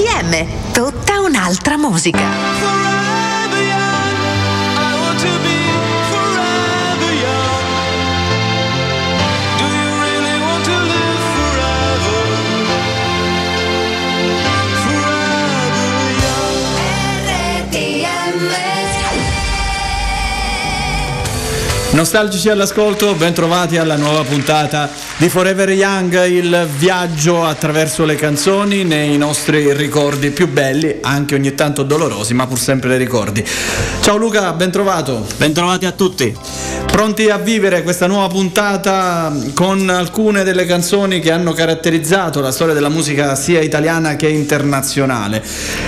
RTM, tutta un'altra musica. Nostalgici all'ascolto, bentrovati alla nuova puntata di Forever Young, il viaggio attraverso le canzoni nei nostri ricordi più belli, anche ogni tanto dolorosi, ma pur sempre ricordi. Ciao Luca, bentrovato. Bentrovati a tutti. Pronti a vivere questa nuova puntata con alcune delle canzoni che hanno caratterizzato la storia della musica sia italiana che internazionale.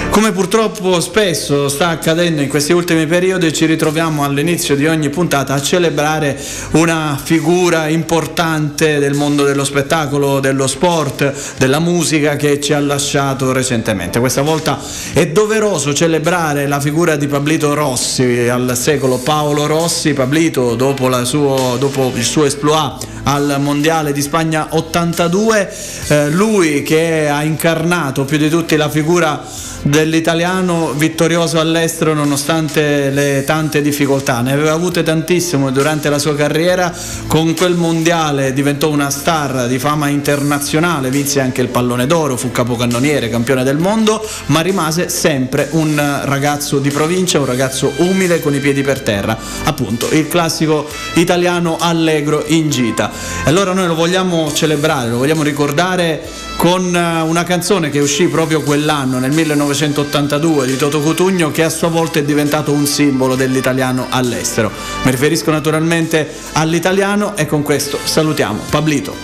Come purtroppo spesso sta accadendo in questi ultimi periodi, ci ritroviamo all'inizio di ogni puntata a celebrare una figura importante del mondo dello spettacolo, dello sport, della musica che ci ha lasciato recentemente. Questa volta è doveroso celebrare la figura di Pablito Rossi al secolo Paolo Rossi, Pablito dopo dopo, suo, dopo il suo esploit al Mondiale di Spagna 82, eh, lui che ha incarnato più di tutti la figura dell'italiano vittorioso all'estero nonostante le tante difficoltà. Ne aveva avute tantissimo durante la sua carriera, con quel mondiale diventò una star di fama internazionale, vinse anche il pallone d'oro, fu capocannoniere, campione del mondo, ma rimase sempre un ragazzo di provincia, un ragazzo umile con i piedi per terra, appunto il classico italiano allegro in gita. E allora noi lo vogliamo celebrare, lo vogliamo ricordare con eh, una canzone che uscì proprio quell'anno, nel 1982, di Toto Cutugno, che a sua volta è diventato un simbolo dell'italiano all'estero. Mi riferisco naturalmente all'italiano e con questo salutiamo Pablito.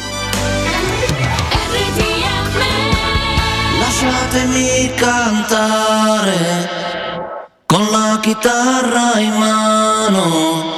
Lasciatemi cantare con la chitarra in mano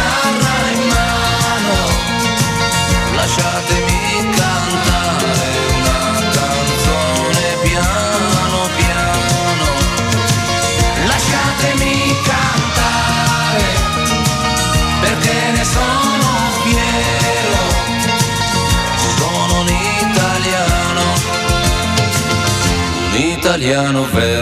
italiano vero.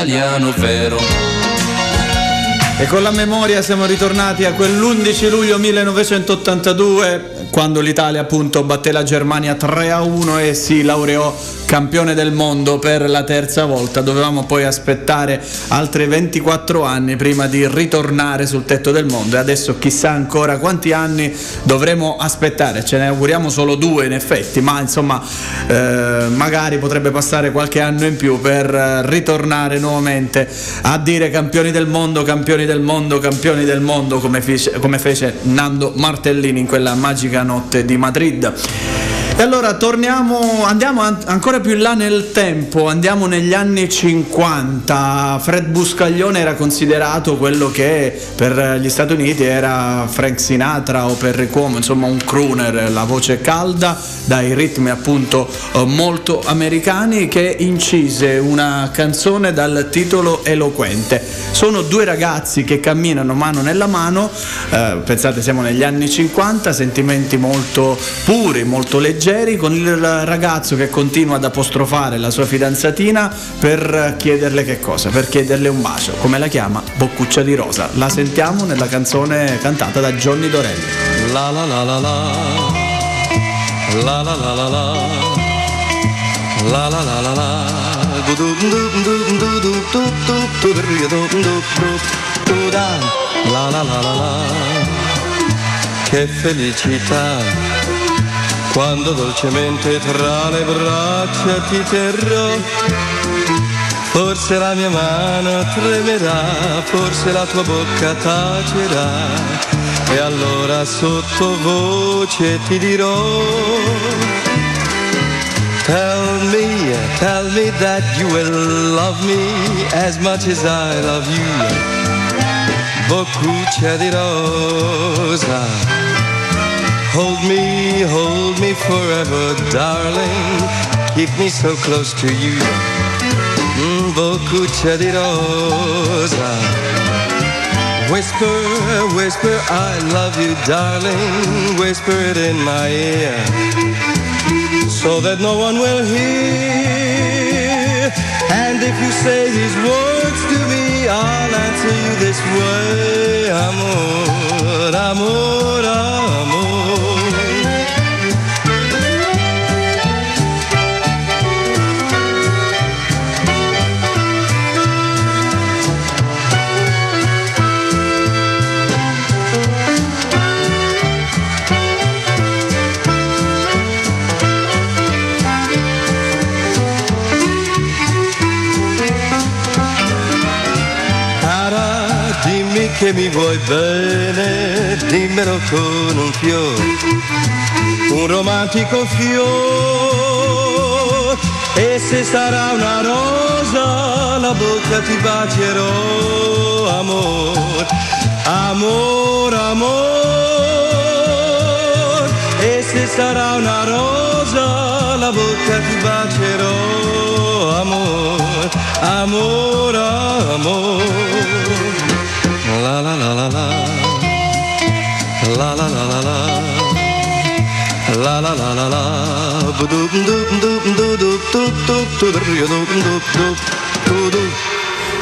Italiano vero. E con la memoria siamo ritornati a quell'11 luglio 1982 quando l'Italia appunto batté la Germania 3 a 1 e si laureò campione del mondo per la terza volta. Dovevamo poi aspettare altri 24 anni prima di ritornare sul tetto del mondo e adesso chissà ancora quanti anni dovremo aspettare. Ce ne auguriamo solo due in effetti, ma insomma eh, magari potrebbe passare qualche anno in più per ritornare nuovamente a dire campioni del mondo, campioni del mondo, campioni del mondo come fece, come fece Nando Martellini in quella magica notte di Madrid. E allora torniamo, andiamo an- ancora più in là nel tempo, andiamo negli anni 50. Fred Buscaglione era considerato quello che per gli Stati Uniti era Frank Sinatra o Perry Cuomo, insomma un crooner, la voce calda, dai ritmi appunto eh, molto americani, che incise una canzone dal titolo eloquente. Sono due ragazzi che camminano mano nella mano, eh, pensate siamo negli anni 50, sentimenti molto puri, molto leggeri leggeri con il ragazzo che continua ad apostrofare la sua fidanzatina per chiederle che cosa? Per chiederle un bacio. Come la chiama? Boccuccia di rosa. La sentiamo nella canzone cantata da Johnny Dorelli. La la la la. La la la la la. La la la la la. La la la la la. Che felicità quando dolcemente tra le braccia ti terrò. Forse la mia mano tremerà, forse la tua bocca tacerà, e allora sottovoce ti dirò. Tell me, tell me that you will love me as much as I love you. Boccuccia di rosa. Hold me, hold me forever, darling. Keep me so close to you. Mm, Boccuccia di. Whisper, whisper, I love you, darling. Whisper it in my ear. So that no one will hear. And if you say these words to me, I'll answer you this way. Amor, amor, amor. Vuoi bene, dimmelo con un fiore, un romantico fiore. E se sarà una rosa, la bocca ti bacerò, amor, amor, amor. E se sarà una rosa, la bocca ti bacerò, amor, amor, amor la la la la la la la la la la la la la la la ba doop doop doop doop doop doop doop doop doop doop doop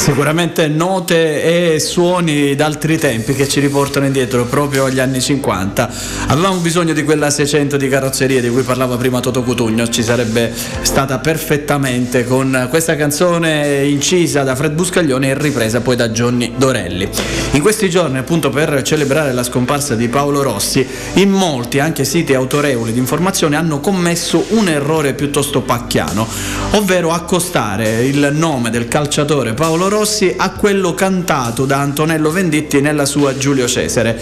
Sicuramente note e suoni d'altri tempi che ci riportano indietro proprio agli anni 50. Avevamo bisogno di quella 600 di carrozzeria di cui parlava prima Toto Cutugno, ci sarebbe stata perfettamente con questa canzone incisa da Fred Buscaglione e ripresa poi da Johnny Dorelli. In questi giorni, appunto per celebrare la scomparsa di Paolo Rossi, in molti, anche siti autorevoli di informazione, hanno commesso un errore piuttosto pacchiano, ovvero accostare il nome del calciatore Paolo Rossi Rossi a quello cantato da Antonello Venditti nella sua Giulio Cesare.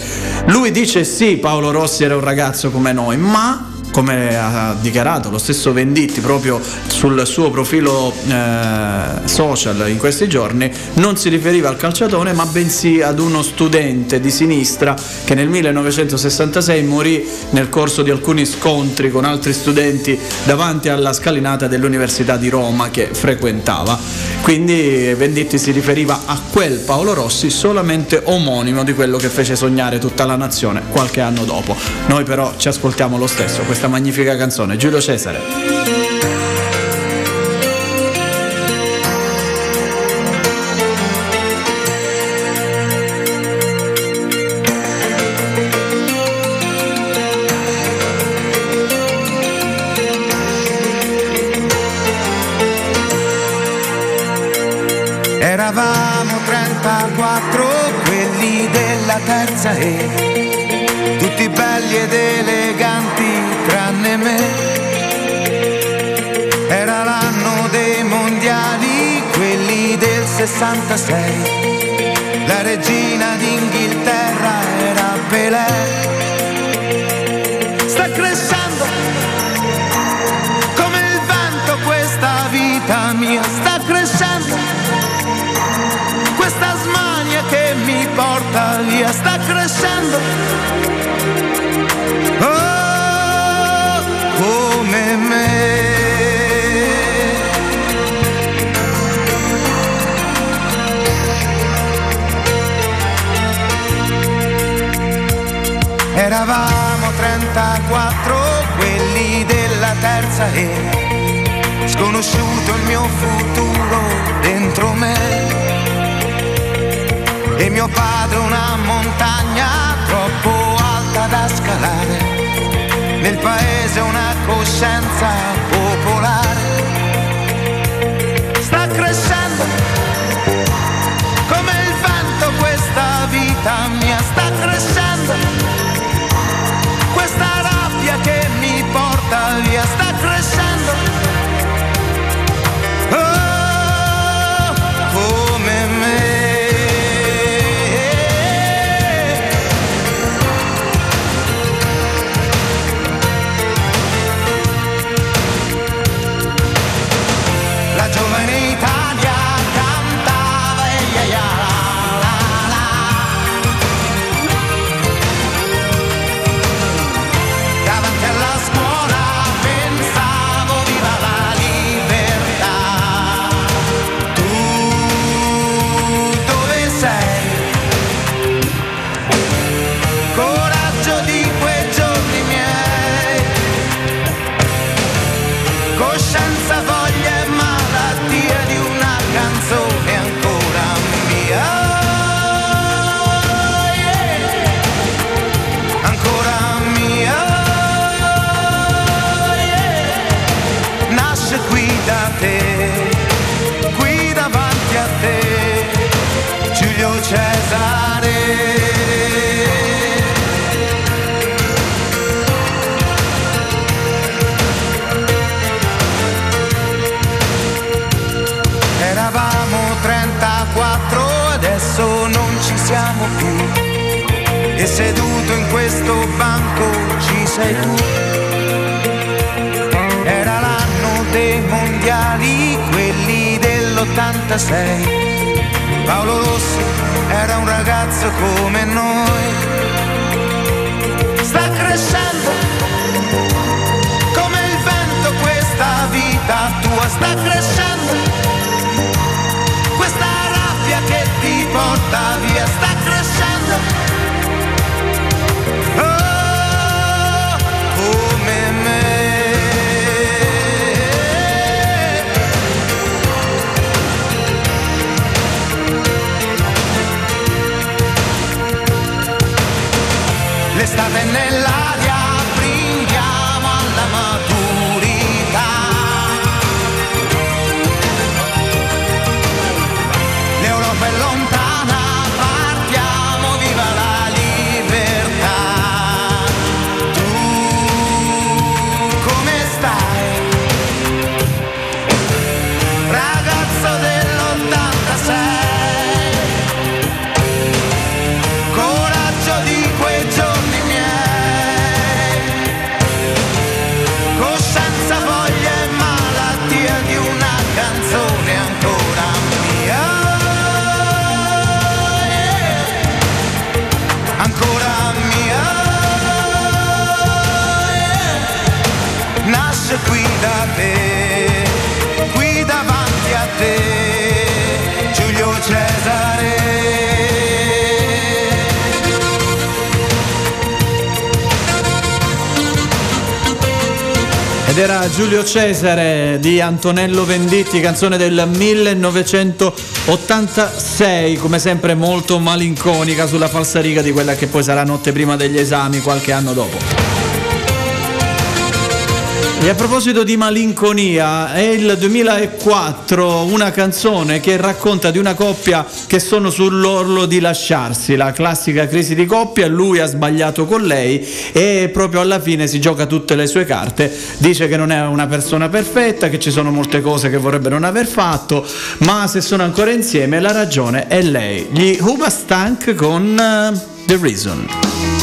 Lui dice sì, Paolo Rossi era un ragazzo come noi, ma come ha dichiarato lo stesso Venditti proprio sul suo profilo eh, social in questi giorni, non si riferiva al calciatore ma bensì ad uno studente di sinistra che nel 1966 morì nel corso di alcuni scontri con altri studenti davanti alla scalinata dell'Università di Roma che frequentava. quindi Venditti si riferiva a quel Paolo Rossi solamente omonimo di quello che fece sognare tutta la nazione qualche anno dopo. Noi però ci ascoltiamo lo stesso questa magnifica canzone, Giulio Cesare. 66. La regina d'Inghilterra era Pelé. Sta crescendo come il vento questa vita mia, sta crescendo questa smania che mi porta via sta crescendo. Oh, come me. Eravamo 34, quelli della terza E, sconosciuto il mio futuro dentro me. E mio padre una montagna troppo alta da scalare, nel paese una coscienza popolare. Seduto in questo banco ci sei tu. Era l'anno dei mondiali, quelli dell'86. Paolo Rossi era un ragazzo come noi. Sta crescendo come il vento questa vita tua sta crescendo questa rabbia che ti porta via sta crescendo. Ragazzo dell'86, coraggio ed era Giulio Cesare di Antonello Venditti, canzone del 1986, come sempre molto malinconica sulla falsariga di quella che poi sarà notte prima degli esami qualche anno dopo. E a proposito di malinconia, è il 2004 una canzone che racconta di una coppia che sono sull'orlo di lasciarsi, la classica crisi di coppia, lui ha sbagliato con lei e proprio alla fine si gioca tutte le sue carte, dice che non è una persona perfetta, che ci sono molte cose che vorrebbe non aver fatto, ma se sono ancora insieme la ragione è lei. Gli Huba Stank con uh, The Reason.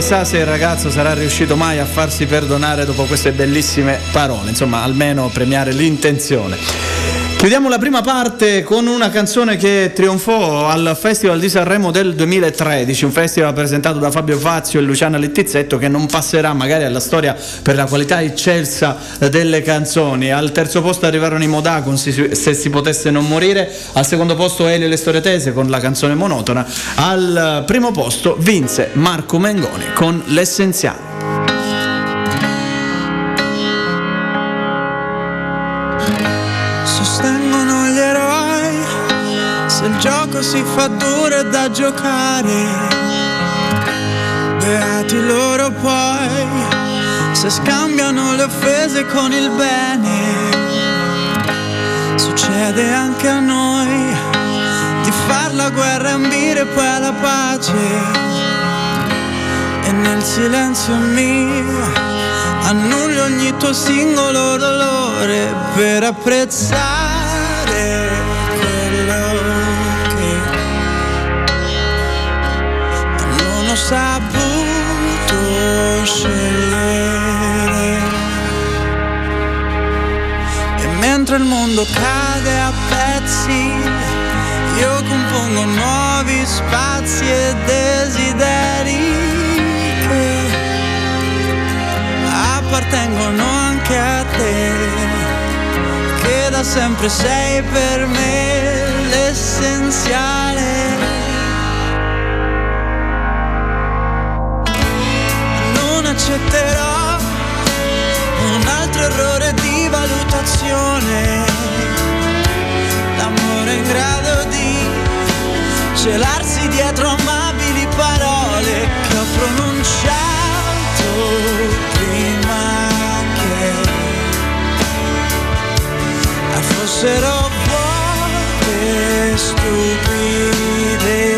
Chissà se il ragazzo sarà riuscito mai a farsi perdonare dopo queste bellissime parole, insomma almeno premiare l'intenzione. Chiudiamo la prima parte con una canzone che trionfò al Festival di Sanremo del 2013, un festival presentato da Fabio Fazio e Luciana Littizzetto che non passerà magari alla storia per la qualità eccelsa delle canzoni. Al terzo posto arrivarono i Modà Se si potesse non morire, al secondo posto Elio e le storie tese con la canzone monotona, al primo posto vinse Marco Mengoni con L'essenziale. Si fa duro da giocare. Beati loro poi, se scambiano le offese con il bene. Succede anche a noi di far la guerra e ambire poi alla pace. E nel silenzio mio annullo ogni tuo singolo dolore per apprezzare scegliere. E mentre il mondo cade a pezzi, io compongo nuovi spazi e desideri che appartengono anche a te, che da sempre sei per me l'essenziale. Accetterò un altro errore di valutazione, l'amore in grado di celarsi dietro amabili parole che ho pronunciato prima che fossero vuote stupide.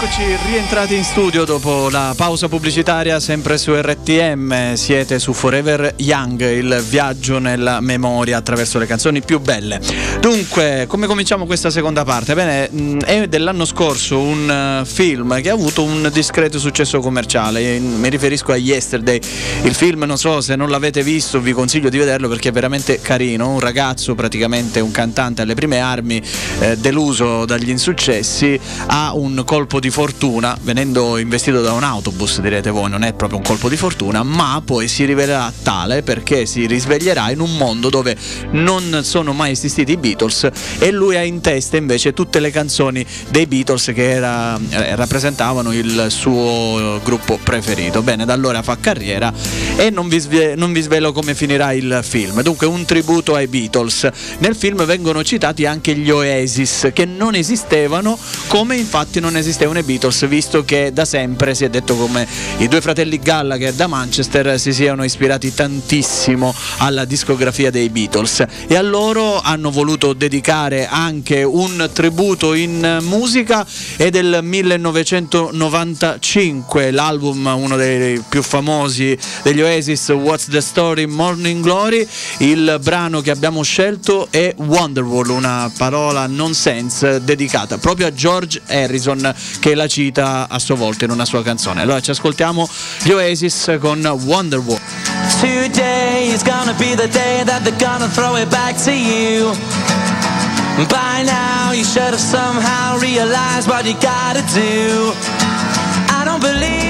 Rieccoci rientrati in studio dopo la pausa pubblicitaria sempre su RTM, siete su Forever Young, il viaggio nella memoria attraverso le canzoni più belle. Dunque, come cominciamo questa seconda parte? Bene, mh, è dell'anno scorso un eh, film che ha avuto un discreto successo commerciale, mi riferisco a Yesterday, il film non so se non l'avete visto, vi consiglio di vederlo perché è veramente carino, un ragazzo praticamente un cantante alle prime armi, eh, deluso dagli insuccessi, ha un colpo di fortuna, venendo investito da un autobus, direte voi, non è proprio un colpo di fortuna, ma poi si rivelerà tale perché si risveglierà in un mondo dove non sono mai esistiti i Beatles e lui ha in testa invece tutte le canzoni dei Beatles che era- eh, rappresentavano il suo gruppo preferito. Bene, da allora fa carriera e non vi, non vi svelo come finirà il film. Dunque un tributo ai Beatles. Nel film vengono citati anche gli Oasis che non esistevano come infatti non esistevano produzione Beatles, visto che da sempre si è detto come i due fratelli Gallagher da Manchester si siano ispirati tantissimo alla discografia dei Beatles. E a loro hanno voluto dedicare anche un tributo in musica è del 1995 l'album uno dei più famosi degli Oasis What's the Story Morning Glory il brano che abbiamo scelto è Wonderwall una parola nonsense dedicata proprio a George Harrison che la cita a sua volta in una sua canzone allora ci ascoltiamo gli Oasis con Wonderwall Today is gonna be the day that they're gonna throw it back to you. By now, you should have somehow realized what you gotta do. I don't believe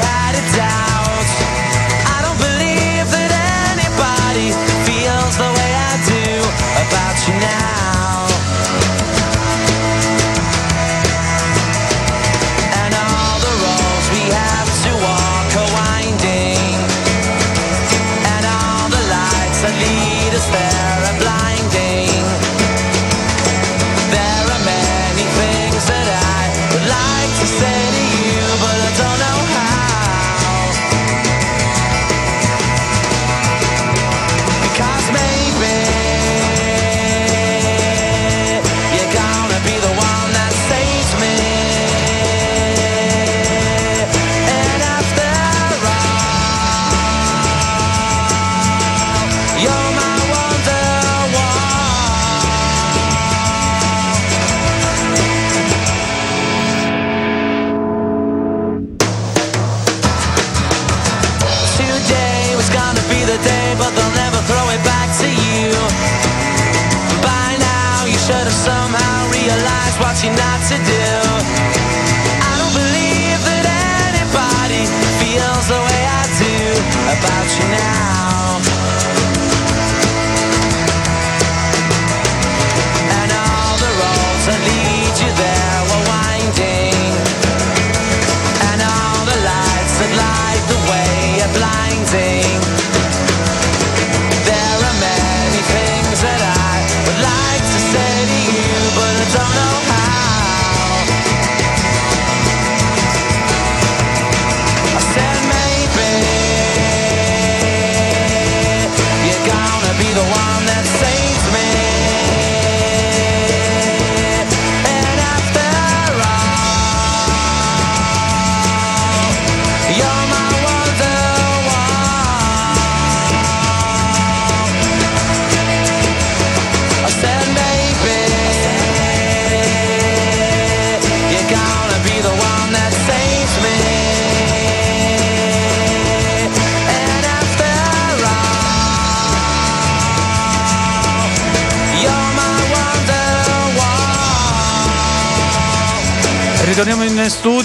had a doubt.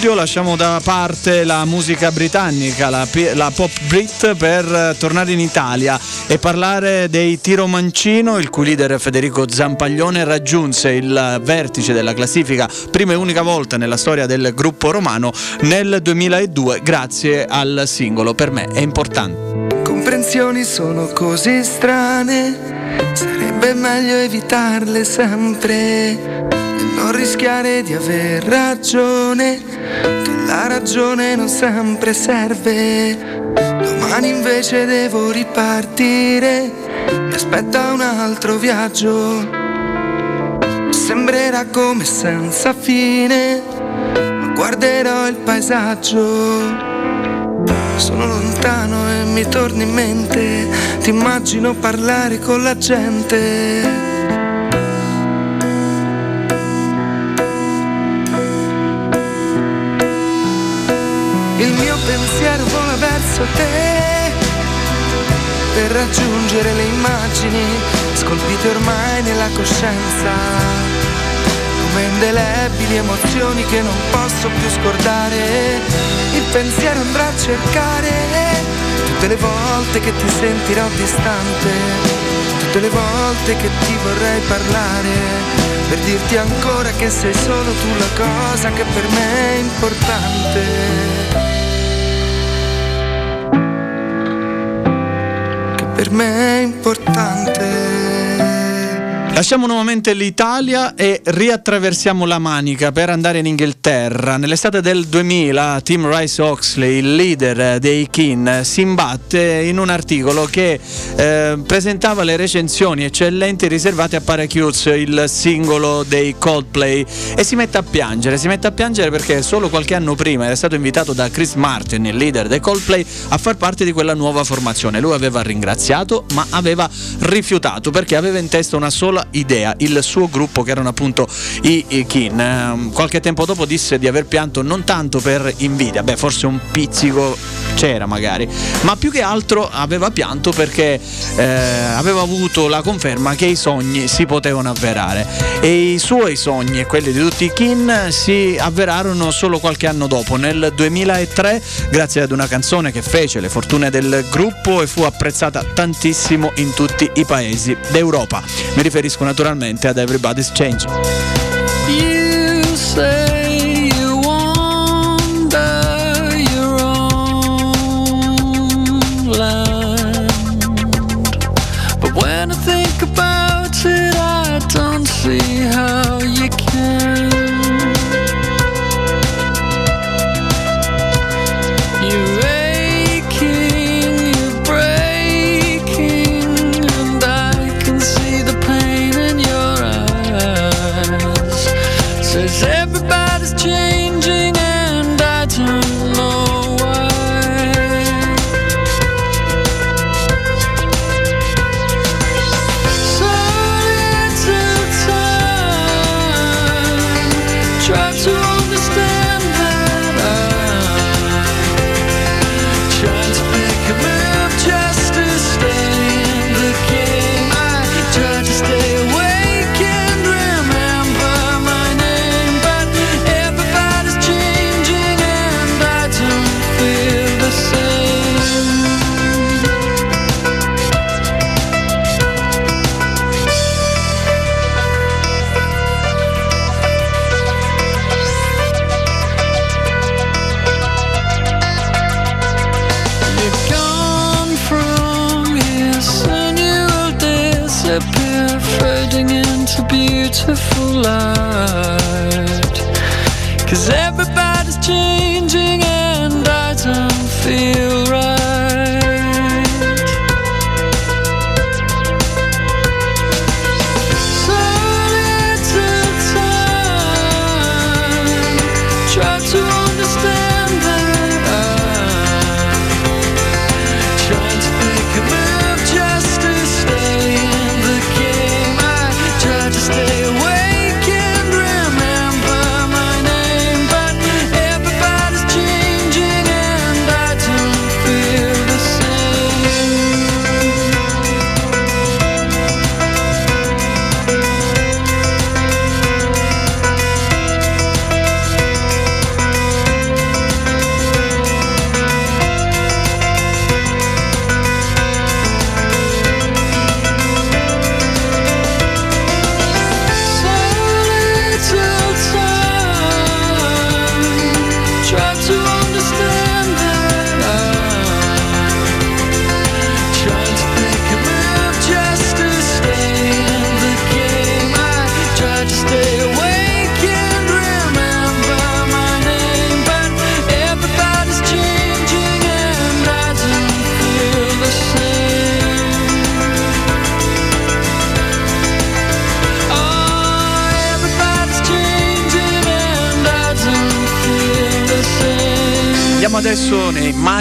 Studio, lasciamo da parte la musica britannica, la, la pop brit per eh, tornare in Italia e parlare dei Tiro Mancino, il cui leader Federico Zampaglione raggiunse il vertice della classifica prima e unica volta nella storia del gruppo romano nel 2002 grazie al singolo. Per me è importante. Comprensioni sono così strane, sarebbe meglio evitarle sempre e non rischiare di aver ragione, che la ragione non sempre serve. Domani invece devo ripartire, mi aspetta un altro viaggio. Sembrerà come senza fine, ma guarderò il paesaggio sono lontano e mi torni in mente, ti immagino parlare con la gente. Il mio pensiero vola verso te. Per raggiungere le immagini scolpite ormai nella coscienza come indelebili emozioni che non posso più scordare il pensiero andrà a cercare tutte le volte che ti sentirò distante tutte le volte che ti vorrei parlare per dirti ancora che sei solo tu la cosa che per me è importante per me è importante. Lasciamo nuovamente l'Italia e riattraversiamo la Manica per andare in Inghilterra. Nell'estate del 2000 Tim Rice Oxley, il leader dei Kin, si imbatte in un articolo che eh, presentava le recensioni eccellenti riservate a Paracutes, il singolo dei Coldplay, e si mette a piangere. Si mette a piangere perché solo qualche anno prima era stato invitato da Chris Martin, il leader dei Coldplay, a far parte di quella nuova formazione. Lui aveva ringraziato, ma aveva rifiutato perché aveva in testa una sola idea, il suo gruppo che erano appunto i, i Kin. Ehm, Qualche tempo dopo disse di aver pianto non tanto per invidia, beh forse un pizzico c'era magari, ma più che altro aveva pianto perché eh, aveva avuto la conferma che i sogni si potevano avverare e i suoi sogni e quelli di tutti i Kin si avverarono solo qualche anno dopo, nel 2003, grazie ad una canzone che fece le fortune del gruppo e fu apprezzata tantissimo in tutti i paesi d'Europa. Mi riferisco naturalmente ad Everybody's Change.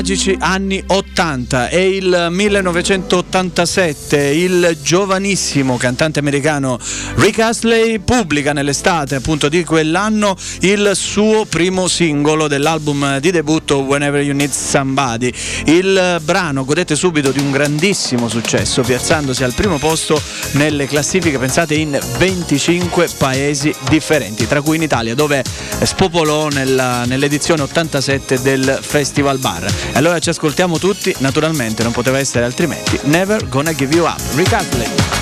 Magici anni 80. È il 1987. Il giovanissimo cantante americano Rick Astley pubblica nell'estate appunto di quell'anno il suo primo singolo dell'album di debutto Whenever You Need Somebody. Il brano godette subito di un grandissimo successo, piazzandosi al primo posto nelle classifiche pensate in 25 paesi differenti, tra cui in Italia, dove spopolò nella- nell'edizione 87 del Festival Bar. E allora ci ascoltiamo tutti, naturalmente non poteva essere altrimenti. Never Gonna Give You Up. Rick Astley.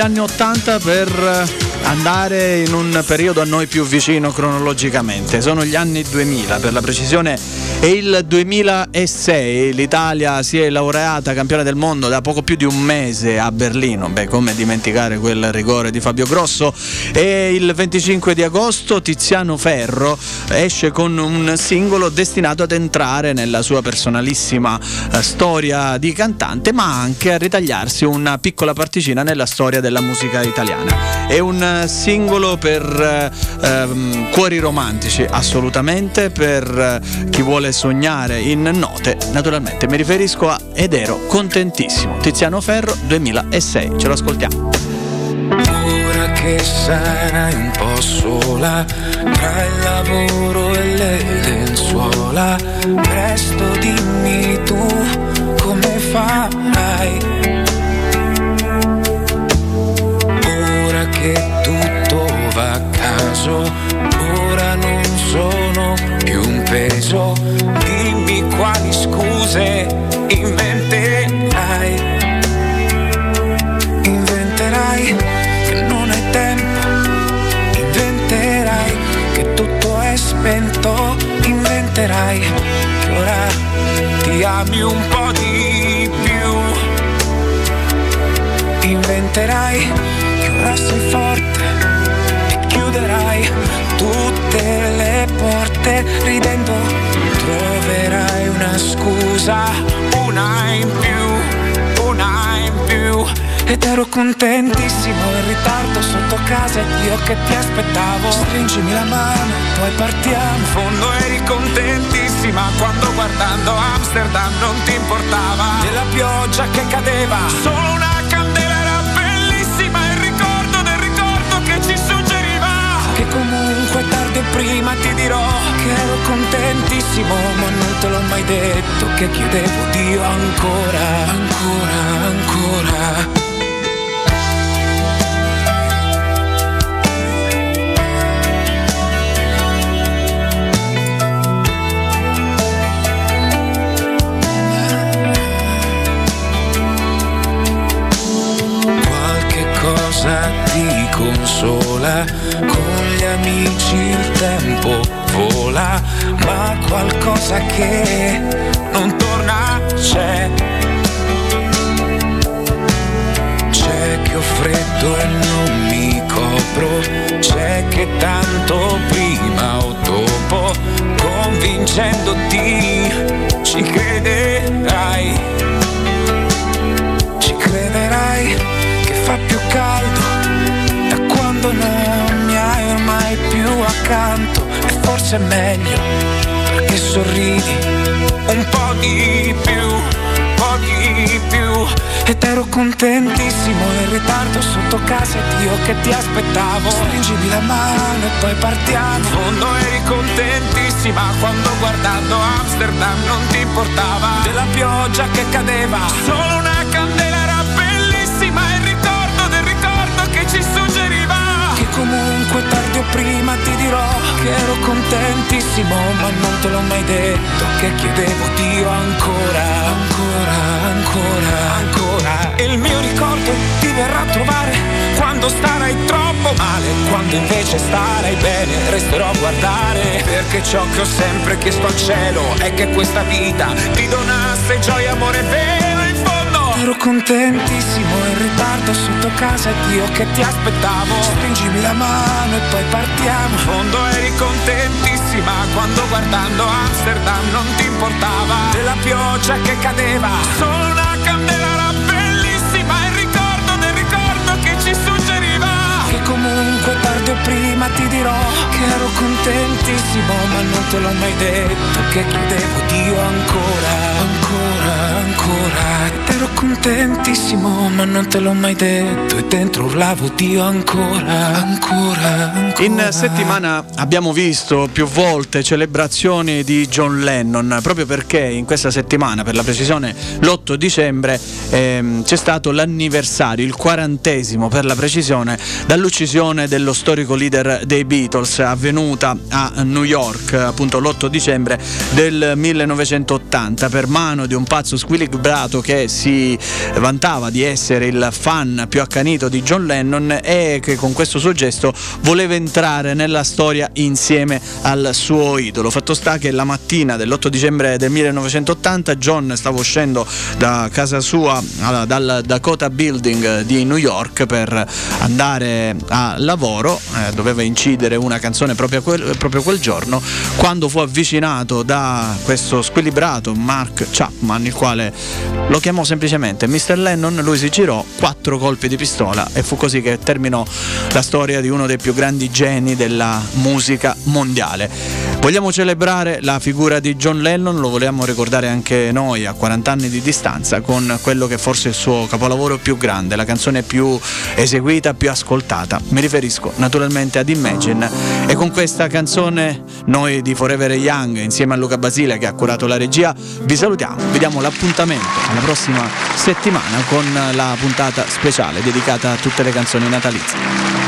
Anni 80 per eh, andare in un periodo a noi più vicino cronologicamente. Sono gli anni 2000, per la precisione è il 2006. L'Italia si è laureata campione del mondo da poco più di un mese a Berlino. Beh, come dimenticare quel rigore di Fabio Grosso? E il 25 di agosto Tiziano Ferro esce con un singolo destinato ad entrare nella sua personalissima eh, storia di cantante, ma anche a ritagliarsi una piccola particina nella storia della musica italiana. È un eh, singolo per eh, ehm, cuori romantici, assolutamente, per eh, chi vuole sognare in note, naturalmente mi riferisco a Ed ero contentissimo. Tiziano Ferro 2006, ce lo ascoltiamo. Ora che sarai un po' sola tra il lavoro e le lenzuola, presto dimmi tu come farai. che tutto va a caso, ora non sono più un peso, dimmi quali scuse inventerai, inventerai che non hai tempo, inventerai che tutto è spento, inventerai che ora ti ami un po' di più, inventerai ora sei forte e chiuderai tutte le porte ridendo. Troverai una scusa, una in più, una in più. Ed ero contentissimo in ritardo sotto casa io che ti aspettavo Stringimi la mano, poi partiamo In fondo eri contentissima quando guardando Amsterdam non ti importava Della pioggia che cadeva Solo una comunque tardi o prima ti dirò Che ero contentissimo ma non te l'ho mai detto Che chiedevo Dio ancora, ancora, ancora. Qualche cosa ti consola, con gli amici il tempo vola, ma qualcosa che non torna c'è. C'è che ho freddo e non mi copro, c'è che tanto prima o dopo, convincendoti, ci crederai ci crederai che fa più caldo da quando non ormai più accanto e forse è meglio perché sorridi un po' di più, un po' di più. Ed ero contentissimo in ritardo sotto casa ed io che ti aspettavo. Stringimi la mano e poi partiamo. In fondo eri contentissima quando guardando Amsterdam non ti importava. Della pioggia che cadeva. Solo una candela era bellissima il ricordo del ricordo che ci che comunque tardi o prima ti dirò che ero contentissimo ma non te l'ho mai detto che chiedevo Dio ancora. Ancora ancora ancora. E il mio ricordo ti verrà a trovare quando starai troppo male. Quando invece starai bene resterò a guardare. Perché ciò che ho sempre chiesto al cielo è che questa vita ti donasse gioia amore vero in fondo ero contentissimo in ritardo sotto casa ed io che ti aspettavo. Stringimi la mano e poi partiamo. In fondo eri contentissima quando guardando Amsterdam non ti importava. Della pioggia che cadeva. Solo una candela prima ti dirò che ero contentissimo ma non te l'ho mai detto che chiedevo Dio ancora ancora ancora. Ero contentissimo ma non te l'ho mai detto e dentro urlavo Dio ancora ancora ancora. In settimana abbiamo visto più volte celebrazioni di John Lennon, proprio perché in questa settimana, per la precisione l'8 dicembre, ehm, c'è stato l'anniversario, il quarantesimo per la precisione, dall'uccisione dello storico leader dei Beatles, avvenuta a New York appunto l'8 dicembre del 1980 per mano di un pazzo squilibrato che si vantava di essere il fan più accanito di John Lennon e che con questo suo gesto voleva entrare nella storia insieme al suo idolo. Fatto sta che la mattina dell'8 dicembre del 1980 John stava uscendo da casa sua dal Dakota Building di New York per andare a lavoro, eh, doveva incidere una canzone proprio quel, proprio quel giorno, quando fu avvicinato da questo squilibrato Mark Chapman, il quale lo chiamò semplicemente Mr. Lennon, lui si girò, quattro colpi di pistola e fu così che terminò la storia di uno dei più grandi geni della musica mondiale. Vogliamo celebrare la figura di John Lennon, lo vogliamo ricordare anche noi a 40 anni di distanza con quello che forse è il suo capolavoro più grande, la canzone più eseguita, più ascoltata. Mi riferisco naturalmente ad Imagine e con questa canzone noi di Forever Young insieme a Luca Basile che ha curato la regia vi salutiamo, vi diamo l'appuntamento alla prossima settimana con la puntata speciale dedicata a tutte le canzoni natalizie.